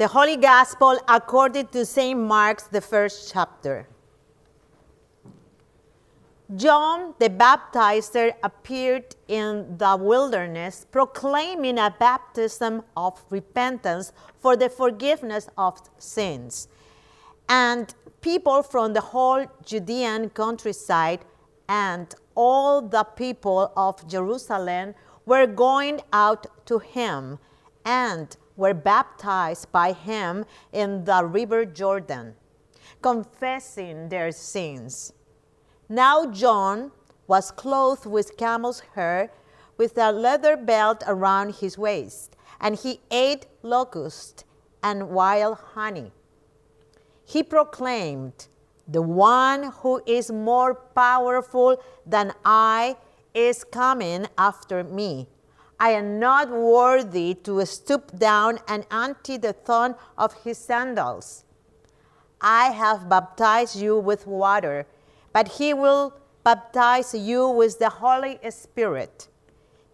The Holy Gospel according to St. Mark's, the first chapter. John the Baptizer appeared in the wilderness proclaiming a baptism of repentance for the forgiveness of sins. And people from the whole Judean countryside and all the people of Jerusalem were going out to him and were baptized by him in the river Jordan, confessing their sins. Now John was clothed with camel's hair, with a leather belt around his waist, and he ate locusts and wild honey. He proclaimed, The one who is more powerful than I is coming after me. I am not worthy to stoop down and untie the thong of his sandals. I have baptized you with water, but he will baptize you with the Holy Spirit.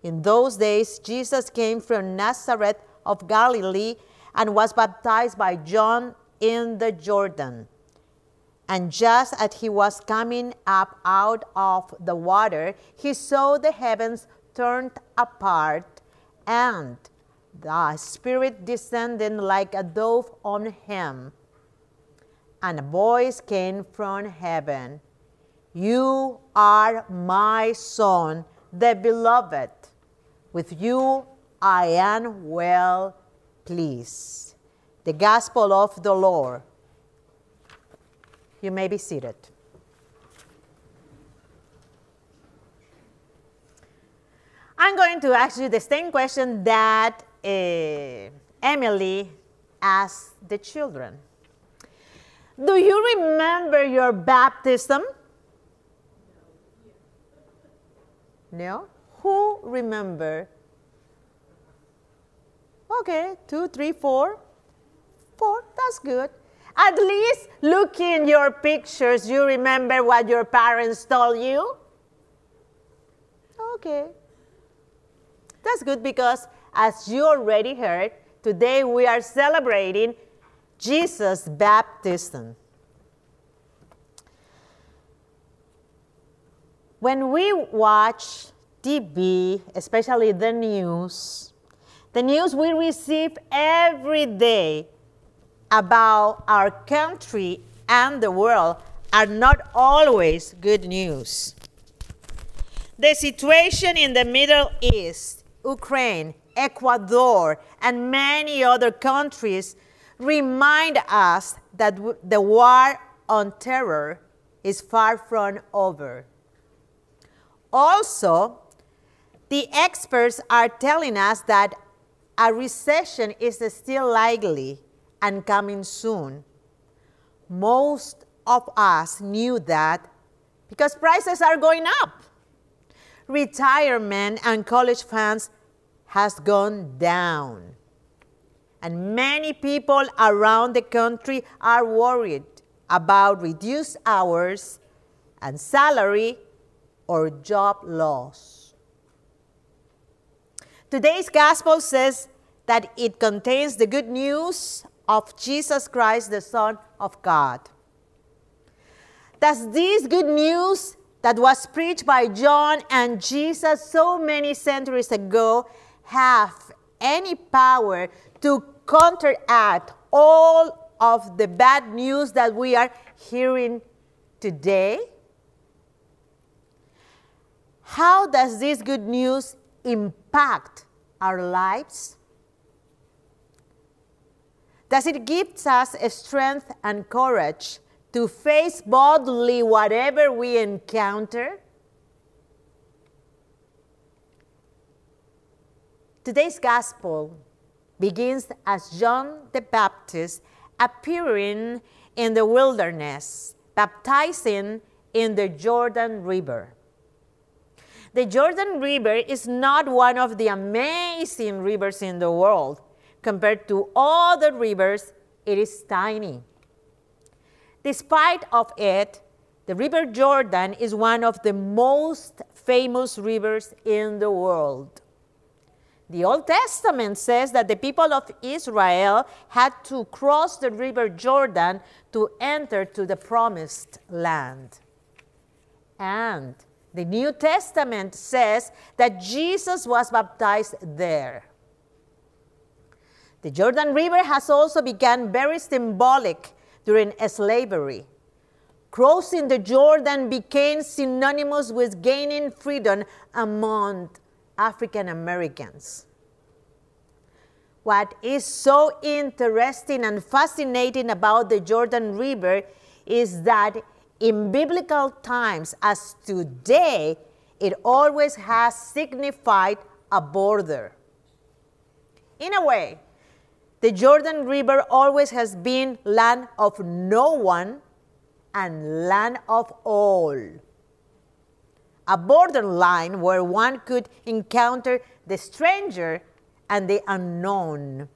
In those days, Jesus came from Nazareth of Galilee and was baptized by John in the Jordan. And just as he was coming up out of the water, he saw the heavens turned apart and the Spirit descending like a dove on him. And a voice came from heaven You are my Son, the beloved. With you I am well pleased. The Gospel of the Lord. You may be seated. I'm going to ask you the same question that uh, Emily asked the children. Do you remember your baptism? No? Who remember? Okay, two, three, four. Four, that's good. At least look in your pictures, you remember what your parents told you? Okay. That's good because, as you already heard, today we are celebrating Jesus' baptism. When we watch TV, especially the news, the news we receive every day about our country and the world are not always good news. The situation in the Middle East, Ukraine, Ecuador, and many other countries remind us that the war on terror is far from over. Also, the experts are telling us that a recession is still likely and coming soon. Most of us knew that because prices are going up. Retirement and college funds has gone down. And many people around the country are worried about reduced hours and salary or job loss. Today's gospel says that it contains the good news of Jesus Christ, the Son of God. Does this good news that was preached by John and Jesus so many centuries ago have any power to counteract all of the bad news that we are hearing today? How does this good news impact our lives? Does it give us strength and courage to face boldly whatever we encounter? Today's gospel begins as John the Baptist appearing in the wilderness, baptizing in the Jordan River. The Jordan River is not one of the amazing rivers in the world. Compared to all the rivers, it is tiny. Despite of it, the River Jordan is one of the most famous rivers in the world. The Old Testament says that the people of Israel had to cross the river Jordan to enter to the promised land. And the New Testament says that Jesus was baptized there. The Jordan River has also become very symbolic during slavery. Crossing the Jordan became synonymous with gaining freedom among African Americans. What is so interesting and fascinating about the Jordan River is that in biblical times, as today, it always has signified a border. In a way, the Jordan River always has been land of no one and land of all. A borderline where one could encounter the stranger and the unknown.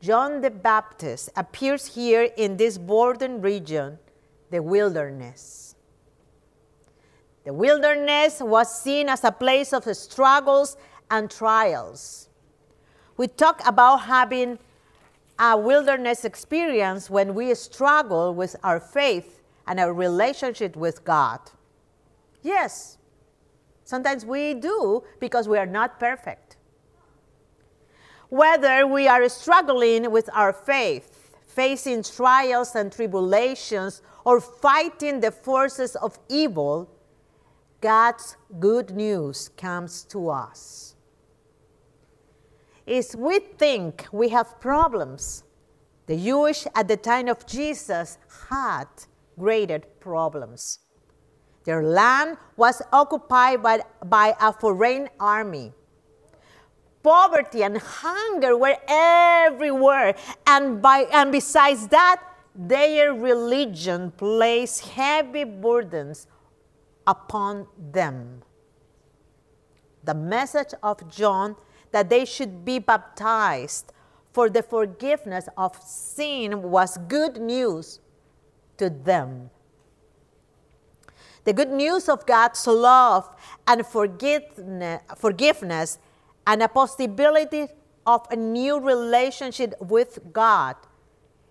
John the Baptist appears here in this border region, the wilderness. The wilderness was seen as a place of struggles and trials. We talk about having a wilderness experience when we struggle with our faith and our relationship with God. Yes, sometimes we do because we are not perfect. Whether we are struggling with our faith, facing trials and tribulations, or fighting the forces of evil, God's good news comes to us If we think we have problems. The Jewish at the time of Jesus had greater problems. Their land was occupied by, by a foreign army. Poverty and hunger were everywhere. And, by, and besides that, their religion placed heavy burdens upon them. The message of John that they should be baptized for the forgiveness of sin was good news to them. The good news of God's love and forgiveness and a possibility of a new relationship with God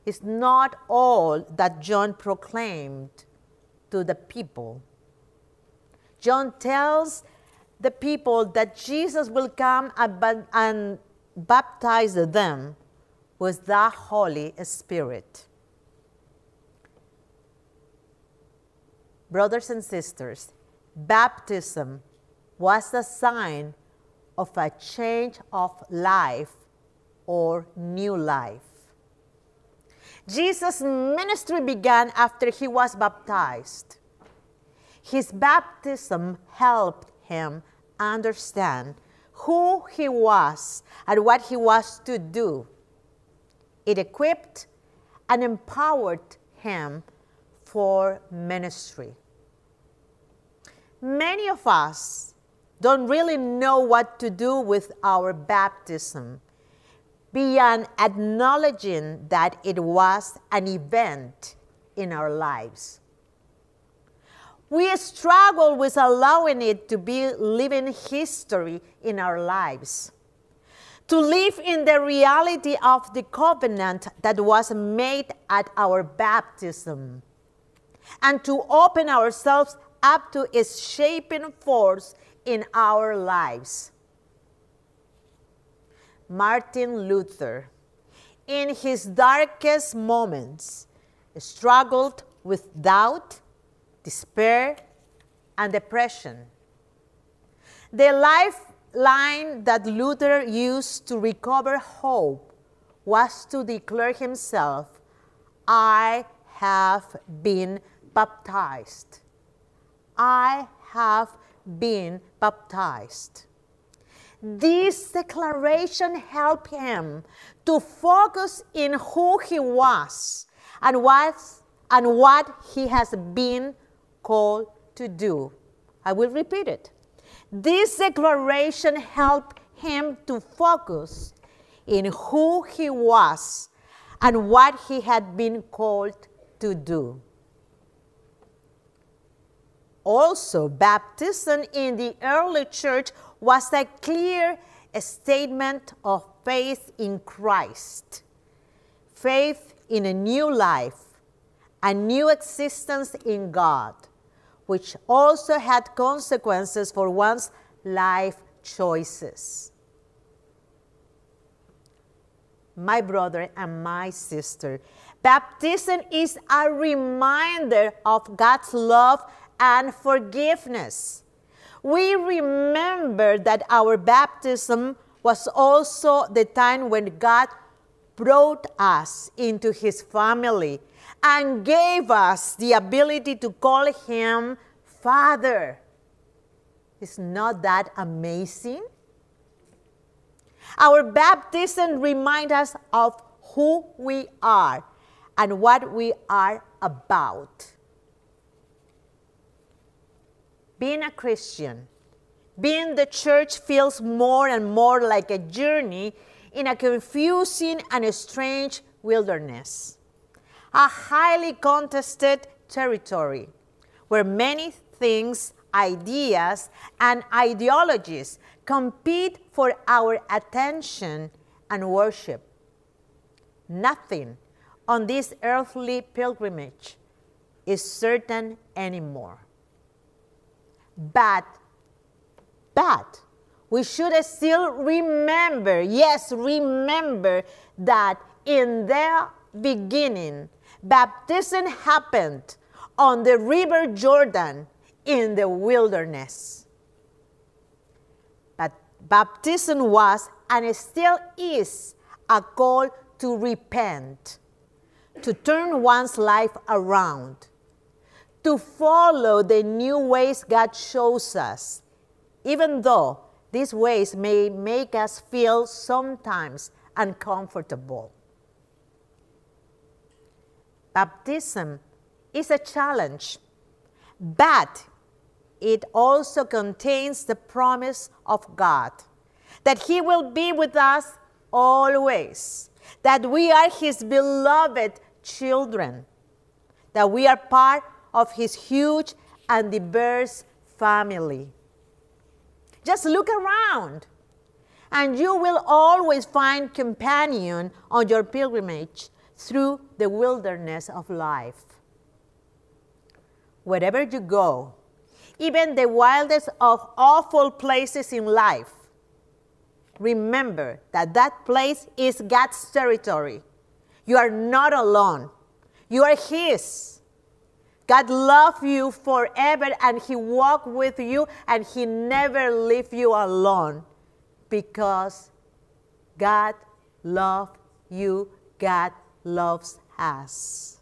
is not all that John proclaimed to the people. John tells the people that Jesus will come and baptize them with the Holy Spirit. Brothers and sisters, baptism was a sign of a change of life or new life. Jesus' ministry began after he was baptized. His baptism helped him understand who he was and what he was to do. It equipped and empowered him for ministry. Many of us don't really know what to do with our baptism beyond acknowledging that it was an event in our lives. We struggle with allowing it to be living history in our lives. To live in the reality of the covenant that was made at our baptism. And to open ourselves up to its shaping force in our lives. Martin Luther, in his darkest moments, struggled with doubt despair, and depression. The lifeline that Luther used to recover hope was to declare himself, I have been baptized. I have been baptized. This declaration helped him to focus in who he was and what, and what he has been called to do. I will repeat it. This declaration helped him to focus in who he was and what he had been called to do. Also, baptism in the early church was a clear statement of faith in Christ, faith in a new life, a new existence in God, which also had consequences for one's life choices. My brother and my sister, baptism is a reminder of God's love and forgiveness. We remember that our baptism was also the time when God brought us into his family and gave us the ability to call him Father. Is not that amazing? Our baptism reminds us of who we are and what we are about. Being a Christian, being the church feels more and more like a journey in a confusing and strange wilderness, a highly contested territory where many things ideas, and ideologies compete for our attention and worship. Nothing on this earthly pilgrimage is certain anymore. But, but, we should still remember, yes, remember that in the beginning, baptism happened on the river Jordan in the wilderness. But baptism was and still is a call to repent, to turn one's life around, to follow the new ways God shows us, even though these ways may make us feel sometimes uncomfortable. Baptism is a challenge, but it also contains the promise of God that He will be with us always, that we are His beloved children, that we are part of His huge and diverse family. Just look around, and you will always find companion on your pilgrimage through the wilderness of life. Wherever you go, even the wildest of awful places in life, remember that that place is God's territory. You are not alone. You are His. God loves you forever and He walks with you and He never leaves you alone because God loves you. God loves us.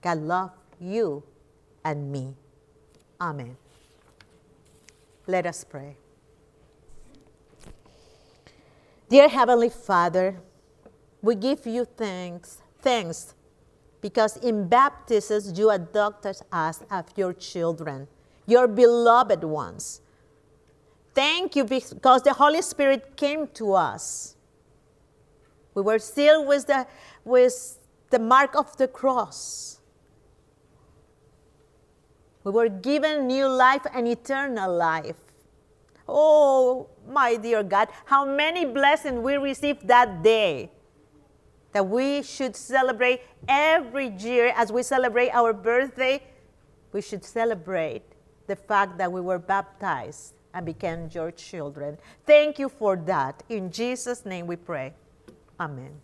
God loves you and me. Amen. Let us pray. Dear Heavenly Father, we give you thanks, thanks, because in baptism you adopted us as your children, your beloved ones. Thank you because the Holy Spirit came to us. We were sealed with the, with the mark of the cross. We were given new life and eternal life. Oh, my dear God, how many blessings we received that day that we should celebrate every year as we celebrate our birthday. We should celebrate the fact that we were baptized and became your children. Thank you for that. In Jesus' name we pray. Amen.